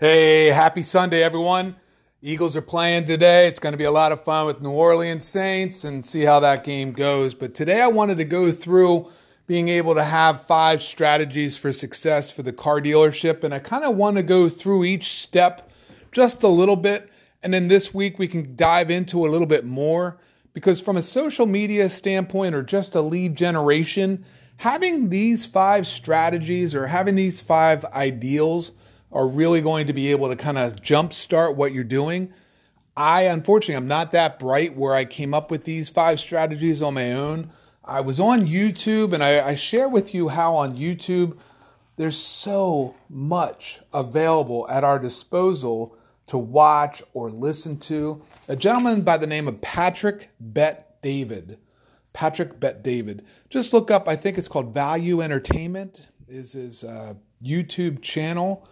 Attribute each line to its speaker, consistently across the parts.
Speaker 1: Hey, happy Sunday, everyone. Eagles are playing today. It's going to be a lot of fun with New Orleans Saints and see how that game goes. But today I wanted to go through being able to have five strategies for success for the car dealership. And I kind of want to go through each step just a little bit. And then this week we can dive into a little bit more because, from a social media standpoint or just a lead generation, having these five strategies or having these five ideals are really going to be able to kind of jumpstart what you're doing. I, unfortunately, I'm not that bright where I came up with these five strategies on my own. I was on YouTube and I, I share with you how on YouTube there's so much available at our disposal to watch or listen to. A gentleman by the name of Patrick Bet David. Patrick Bet David. Just look up, I think it's called Value Entertainment, is his uh, YouTube channel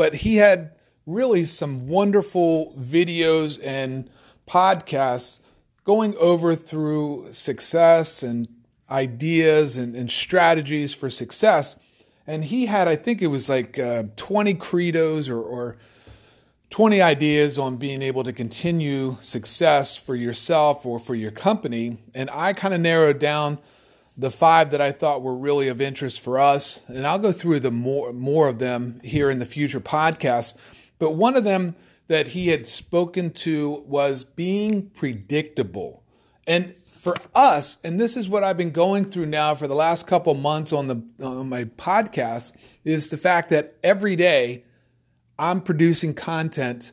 Speaker 1: but he had really some wonderful videos and podcasts going over through success and ideas and, and strategies for success. And he had, I think it was like uh, 20 credos or, or 20 ideas on being able to continue success for yourself or for your company. And I kind of narrowed down the five that I thought were really of interest for us, and I'll go through the more more of them here in the future podcasts. But one of them that he had spoken to was being predictable. And for us, and this is what I've been going through now for the last couple months on the on my podcast, is the fact that every day I'm producing content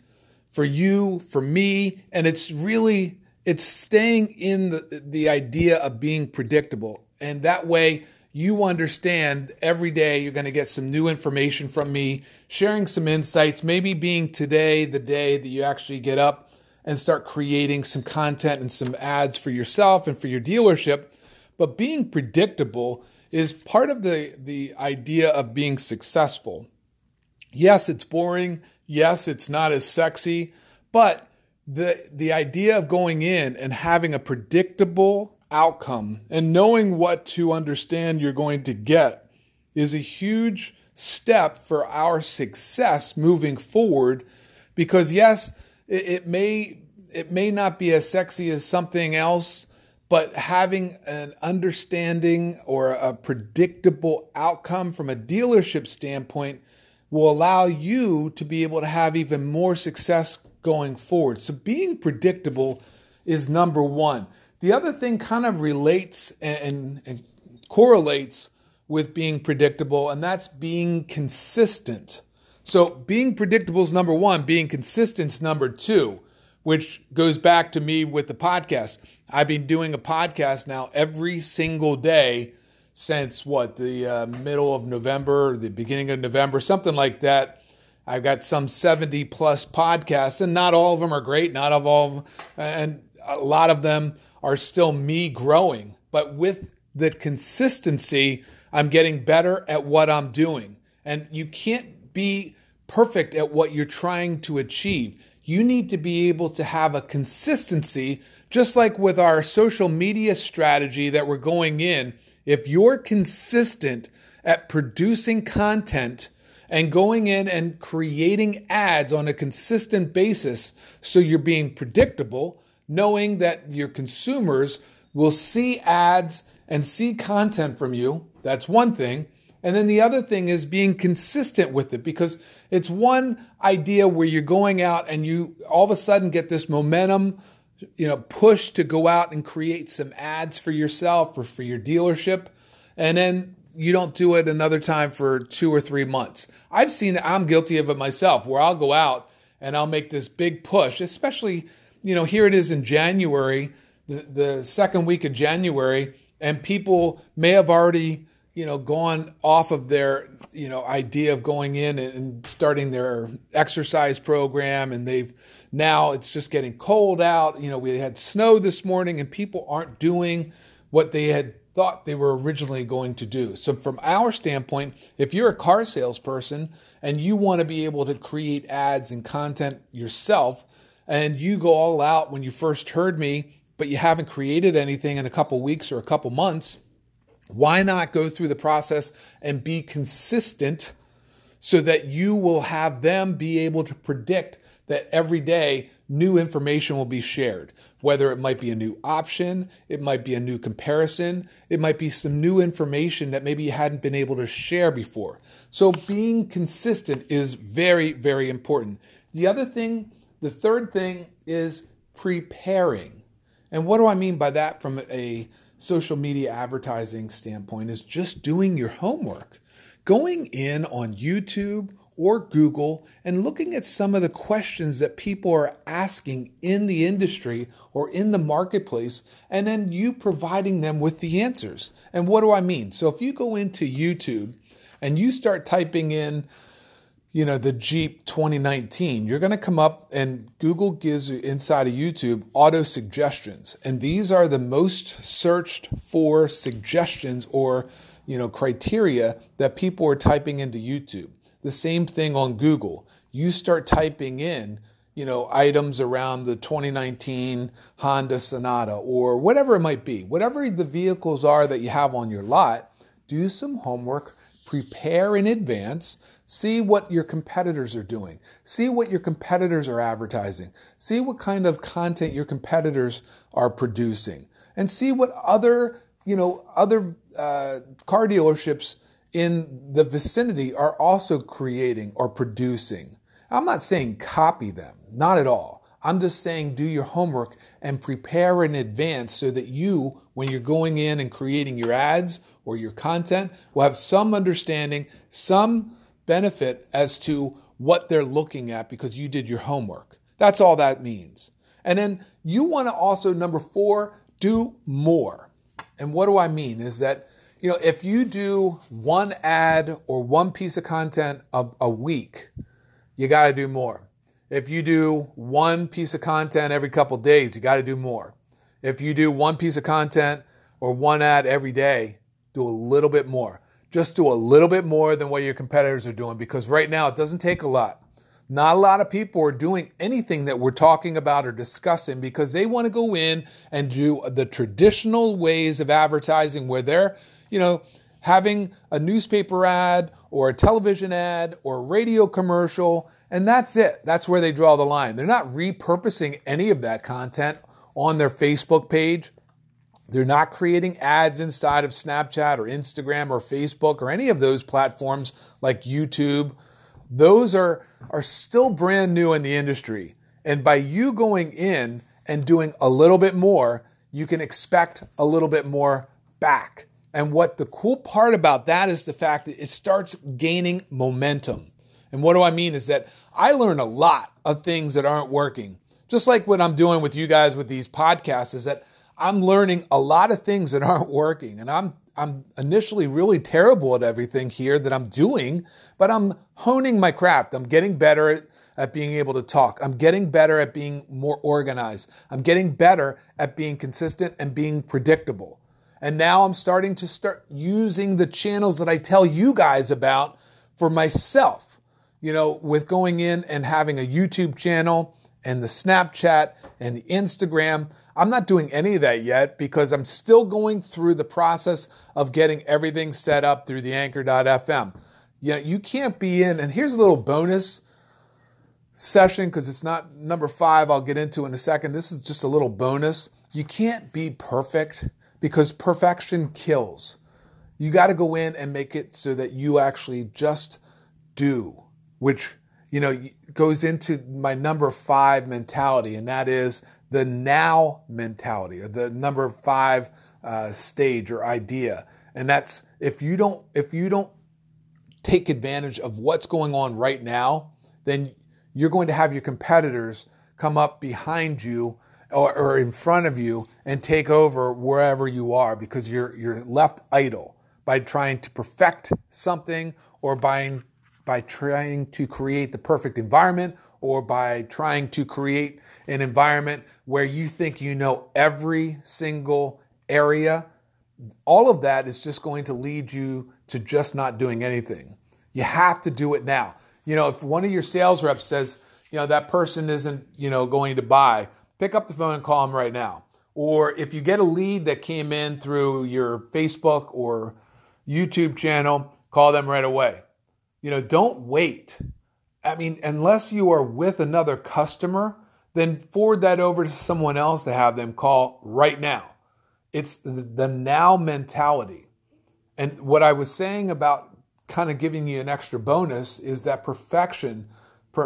Speaker 1: for you, for me, and it's really it's staying in the, the idea of being predictable. And that way, you understand every day you're going to get some new information from me, sharing some insights, maybe being today the day that you actually get up and start creating some content and some ads for yourself and for your dealership. But being predictable is part of the, the idea of being successful. Yes, it's boring. Yes, it's not as sexy, but the the idea of going in and having a predictable outcome. And knowing what to understand you're going to get is a huge step for our success moving forward because yes it, it, may it may not be as sexy as something else but having an understanding or a predictable outcome from a dealership standpoint will allow you to be able to have even more success going forward. So being predictable is number 1 the other thing kind of relates and, and correlates with being predictable, and that's being consistent. So, being predictable is number one, being consistent is number two, which goes back to me with the podcast. I've been doing a podcast now every single day since what, the uh, middle of November, the beginning of November, something like that. I've got some 70 plus podcasts, and not all of them are great, not of all, and a lot of them are still me growing, but with the consistency, I'm getting better at what I'm doing. And you can't be perfect at what you're trying to achieve. You need to be able to have a consistency, just like with our social media strategy that we're going in. If you're consistent at producing content and going in and creating ads on a consistent basis, so you're being predictable, knowing that your consumers will see ads and see content from you. That's one thing. And then the other thing is being consistent with it because it's one idea where you're going out and you all of a sudden get this momentum, you know, push to go out and create some ads for yourself or for your dealership. And then you don't do it another time for two or three months. I've seen, I'm guilty of it myself, where I'll go out and I'll make this big push, especially you know, here it is in January, the, the second week of January, and people may have already, you know, gone off of their, you know, idea of going in and starting their exercise program, and they've now it's just getting cold out. You know, we had snow this morning, and people aren't doing what they had thought they were originally going to do. So, from our standpoint, if you're a car salesperson and you want to be able to create ads and content yourself, and you go all out when you first heard me, but you haven't created anything in a couple weeks or a couple months, why not go through the process and be consistent so that you will have them be able to predict that every day new information will be shared. Whether it might be a new option, it might be a new comparison, it might be some new information that maybe you hadn't been able to share before. So being consistent is very, very important. The other thing, the third thing is preparing. And what do I mean by that from a social media advertising standpoint is just doing your homework. Going in on YouTube or Google and looking at some of the questions that people are asking in the industry or in the marketplace, and then you providing them with the answers. And what do I mean? So if you go into YouTube and you start typing in, you know, the Jeep 2019, you're going to come up and Google gives you inside of YouTube auto suggestions. And these are the most searched for suggestions or, you know, criteria that people are typing into YouTube. The same thing on Google. You start typing in, you know, items around the 2019 Honda Sonata or whatever it might be, whatever the vehicles are that you have on your lot, do some homework, prepare in advance, see what your competitors are doing, see what your competitors are advertising, see what kind of content your competitors are producing, and see what other, you know, other uh, car dealerships in the vicinity are also creating or producing. I'm not saying copy them, not at all. I'm just saying do your homework and prepare in advance so that you, when you're going in and creating your ads or your content, will have some understanding, some benefit as to what they're looking at because you did your homework. That's all that means. And then you want to also, number four, do more. And what do I mean? Is that you know, if you do one ad or one piece of content a, a week, you got to do more. If you do one piece of content every couple days, you got to do more. If you do one piece of content or one ad every day, do a little bit more. Just do a little bit more than what your competitors are doing because right now it doesn't take a lot. Not a lot of people are doing anything that we're talking about or discussing because they want to go in and do the traditional ways of advertising where they're you know, having a newspaper ad or a television ad or a radio commercial, and that's it. That's where they draw the line. They're not repurposing any of that content on their Facebook page. They're not creating ads inside of Snapchat or Instagram or Facebook or any of those platforms like YouTube. Those are, are still brand new in the industry. And by you going in and doing a little bit more, you can expect a little bit more back. And what the cool part about that is the fact that it starts gaining momentum. And what do I mean is that I learn a lot of things that aren't working. Just like what I'm doing with you guys with these podcasts is that I'm learning a lot of things that aren't working. And I'm I'm initially really terrible at everything here that I'm doing, but I'm honing my craft. I'm getting better at, at being able to talk. I'm getting better at being more organized. I'm getting better at being consistent and being predictable. And now I'm starting to start using the channels that I tell you guys about for myself. You know, with going in and having a YouTube channel and the Snapchat and the Instagram. I'm not doing any of that yet because I'm still going through the process of getting everything set up through the anchor.fm. You know, you can't be in, and here's a little bonus session because it's not number five, I'll get into in a second. This is just a little bonus. You can't be perfect because perfection kills. You got to go in and make it so that you actually just do, which, you know, goes into my number five mentality, and that is the now mentality or the number five uh, stage or idea. And that's if you don't, if you don't take advantage of what's going on right now, then you're going to have your competitors come up behind you or, or in front of you and take over wherever you are because you're you're left idle by trying to perfect something or by by trying to create the perfect environment or by trying to create an environment where you think you know every single area all of that is just going to lead you to just not doing anything you have to do it now you know if one of your sales reps says you know that person isn't you know going to buy pick up the phone and call them right now. Or if you get a lead that came in through your Facebook or YouTube channel, call them right away. You know, don't wait. I mean, unless you are with another customer, then forward that over to someone else to have them call right now. It's the now mentality. And what I was saying about kind of giving you an extra bonus is that perfection,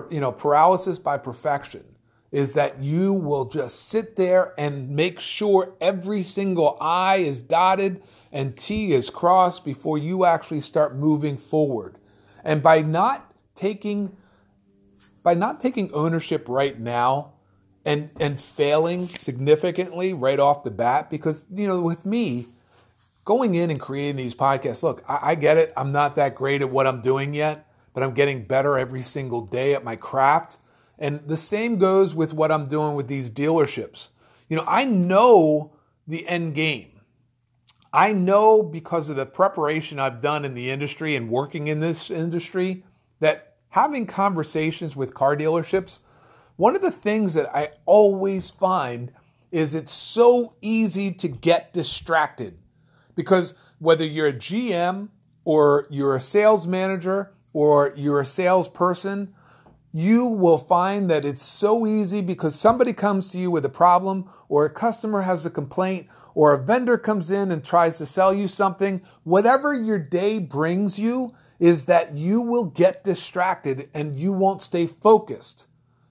Speaker 1: you know, paralysis by perfection is that you will just sit there and make sure every single I is dotted and T is crossed before you actually start moving forward. And by not taking by not taking ownership right now and and failing significantly right off the bat because you know with me going in and creating these podcasts look I, I get it. I'm not that great at what i'm doing yet but i'm getting better every single day at my craft. And the same goes with what i'm doing with these dealerships. You know i know the end game. I know because of the preparation i've done in the industry and working in this industry that having conversations with car dealerships one of the things that I always find is it's so easy to get distracted because whether you're a GM or you're a sales manager or you're a salesperson, you will find that it's so easy because somebody comes to you with a problem or a customer has a complaint or a vendor comes in and tries to sell you something. Whatever your day brings you is that you will get distracted and you won't stay focused.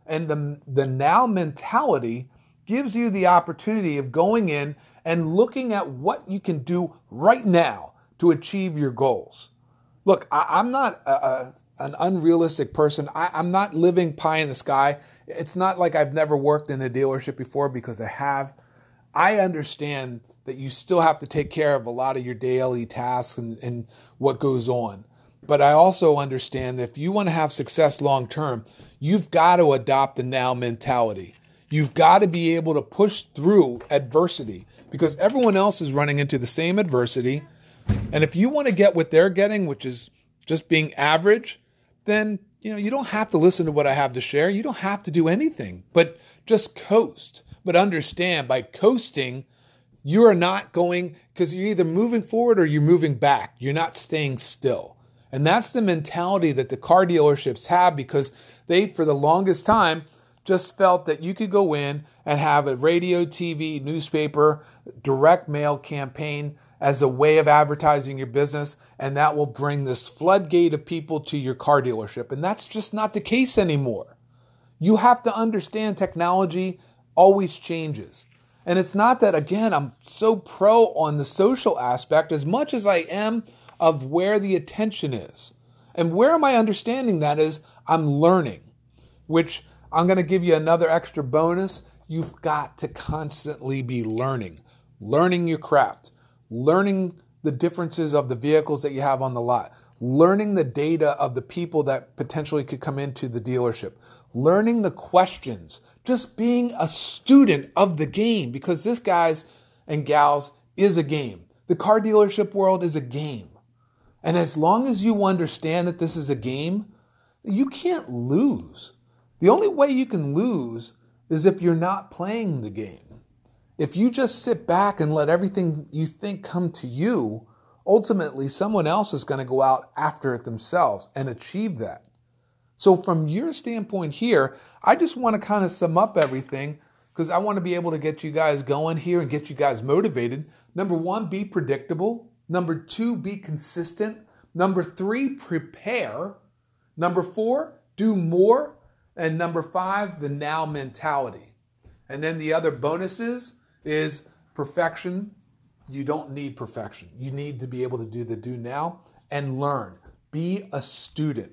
Speaker 1: And the, the now mentality gives you the opportunity of going in and looking at what you can do right now to achieve your goals. Look, I, am not a, a, an unrealistic person. I, I'm not living pie in the sky. It's not like I've never worked in a dealership before because I have. I understand that you still have to take care of a lot of your daily tasks and, and what goes on. But I also understand that if you want to have success long term, you've got to adopt the now mentality. You've got to be able to push through adversity because everyone else is running into the same adversity. And if you want to get what they're getting, which is just being average, then you know you don't have to listen to what I have to share. You don't have to do anything, but just coast. But understand by coasting, you are not going because you're either moving forward or you're moving back. You're not staying still. And that's the mentality that the car dealerships have because they, for the longest time, just felt that you could go in and have a radio, TV, newspaper, direct mail campaign as a way of advertising your business, and that will bring this floodgate of people to your car dealership. And that's just not the case anymore. You have to understand technology always changes. And it's not that, again, I'm so pro on the social aspect as much as I am of where the attention is. And where am I understanding that is I'm learning, which I'm going to give you another extra bonus. You've got to constantly be learning, learning your craft, learning the differences of the vehicles that you have on the lot, learning the data of the people that potentially could come into the dealership, learning the questions, just being a student of the game because this, guys and gals, is a game. The car dealership world is a game. And as long as you understand that this is a game, you can't lose. The only way you can lose is if you're not playing the game. If you just sit back and let everything you think come to you, ultimately someone else is going to go out after it themselves and achieve that. So, from your standpoint here, I just want to kind of sum up everything because I want to be able to get you guys going here and get you guys motivated. Number one, be predictable. Number two, be consistent. Number three, prepare. Number four, do more. And number five, the now mentality. And then the other bonuses is perfection. You don't need perfection. You need to be able to do the do now and learn. Be a student.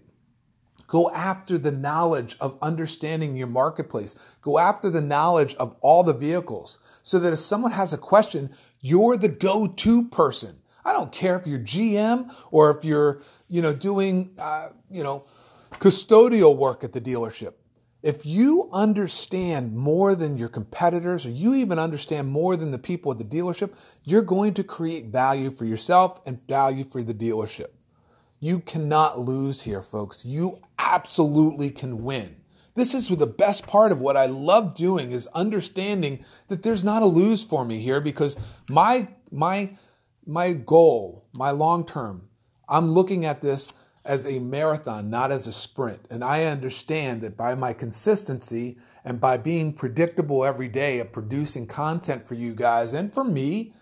Speaker 1: Go after the knowledge of understanding your marketplace. Go after the knowledge of all the vehicles so that if someone has a question, you're the go to person. I don't care if you're GM or if you're, you know, doing, uh, you know, custodial work at the dealership. If you understand more than your competitors, or you even understand more than the people at the dealership, you're going to create value for yourself and value for the dealership. You cannot lose here, folks. You absolutely can win. This is the best part of what I love doing is understanding that there's not a lose for me here because my my my goal, my long term, I'm looking at this as a marathon, not as a sprint. And I understand that by my consistency and by being predictable every day of producing content for you guys and for me,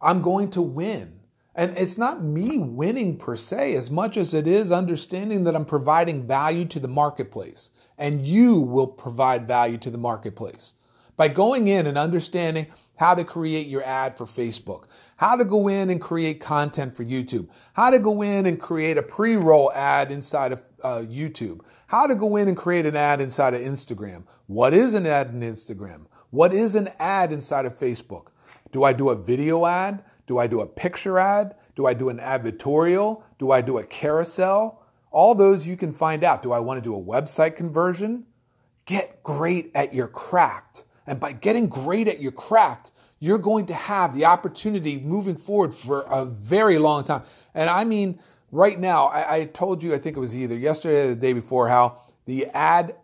Speaker 1: I'm going to win. And it's not me winning per se as much as it is understanding that I'm providing value to the marketplace and you will provide value to the marketplace by going in and understanding how to create your ad for Facebook, how to go in and create content for YouTube, how to go in and create a pre roll ad inside of uh, YouTube, how to go in and create an ad inside of Instagram. What is an ad in Instagram? What is an ad inside of Facebook? Do I do a video ad? Do I do a picture ad? Do I do an advertorial? Do I do a carousel? All those you can find out. Do I want to do a website conversion? Get great at your craft. And by getting great at your craft, you're going to have the opportunity moving forward for a very long time. And I mean, right now, I, I told you, I think it was either yesterday or the day before, how the ad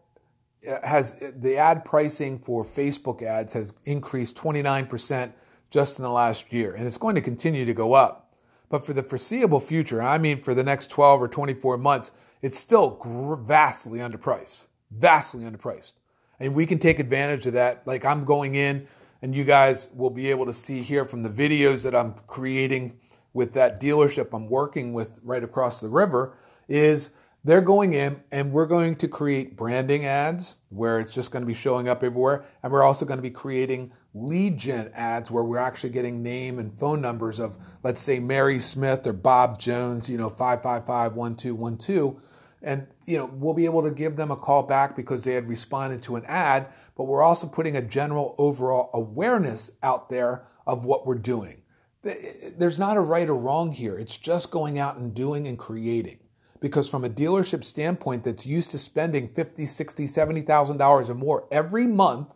Speaker 1: uh, has the ad pricing for Facebook ads has increased 29% just in the last year, and it's going to continue to go up. But for the foreseeable future, I mean for the next 12 or 24 months, it's still vastly underpriced, vastly underpriced. And we can take advantage of that. Like I'm going in, and you guys will be able to see here from the videos that I'm creating with that dealership I'm working with right across the river is they're going in and we're going to create branding ads where it's just going to be showing up everywhere. And we're also going to be creating lead gen ads where we're actually getting name and phone numbers of, let's say, Mary Smith or Bob Jones, you know, 555 1212 and you know we'll be able to give them a call back because they had responded to an ad but we're also putting a general overall awareness out there of what we're doing. Eh, eh, there's not a right or wrong here. It's just going out and doing and creating. Because from a dealership standpoint that's used to spending 50 60 70000 dollars or more every month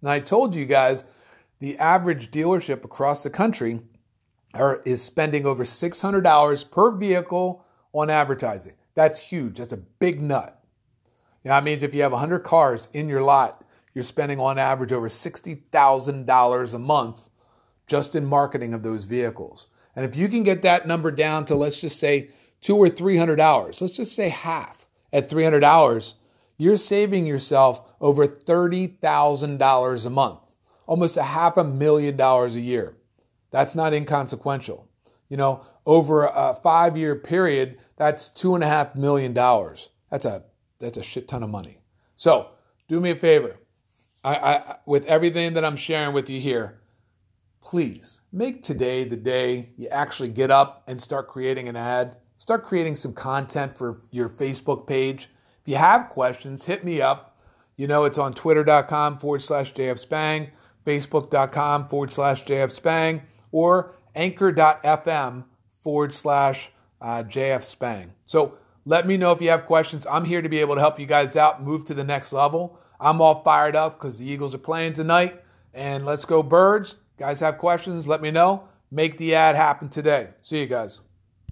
Speaker 1: and i told you guys the average dealership across the country is spending over $600 per vehicle on advertising that's huge. That's a big nut. You know, that means if you have 100 cars in your lot, you're spending on average over $60,000 a month just in marketing of those vehicles. And if you can get that number down to, let's just say, two or three hundred hours, let's just say half at 300 hours, you're saving yourself over $30,000 a month, almost a half a million dollars a year. That's not inconsequential. You know, over a five year period, that's two and a half million dollars. That's a that's a shit ton of money. So do me a favor. I, I with everything that I'm sharing with you here, please make today the day you actually get up and start creating an ad. Start creating some content for your Facebook page. If you have questions, hit me up. You know, it's on twitter.com forward slash jfspang, facebook.com forward slash jfspang, or anchor.fm forward slash uh, JF Spang. So let me know if you have questions. I'm here to be able to help you guys out, move to the next level. I'm all fired up because the Eagles are playing tonight. And let's go, birds. Guys have questions, let me know. Make the ad happen today. See you guys.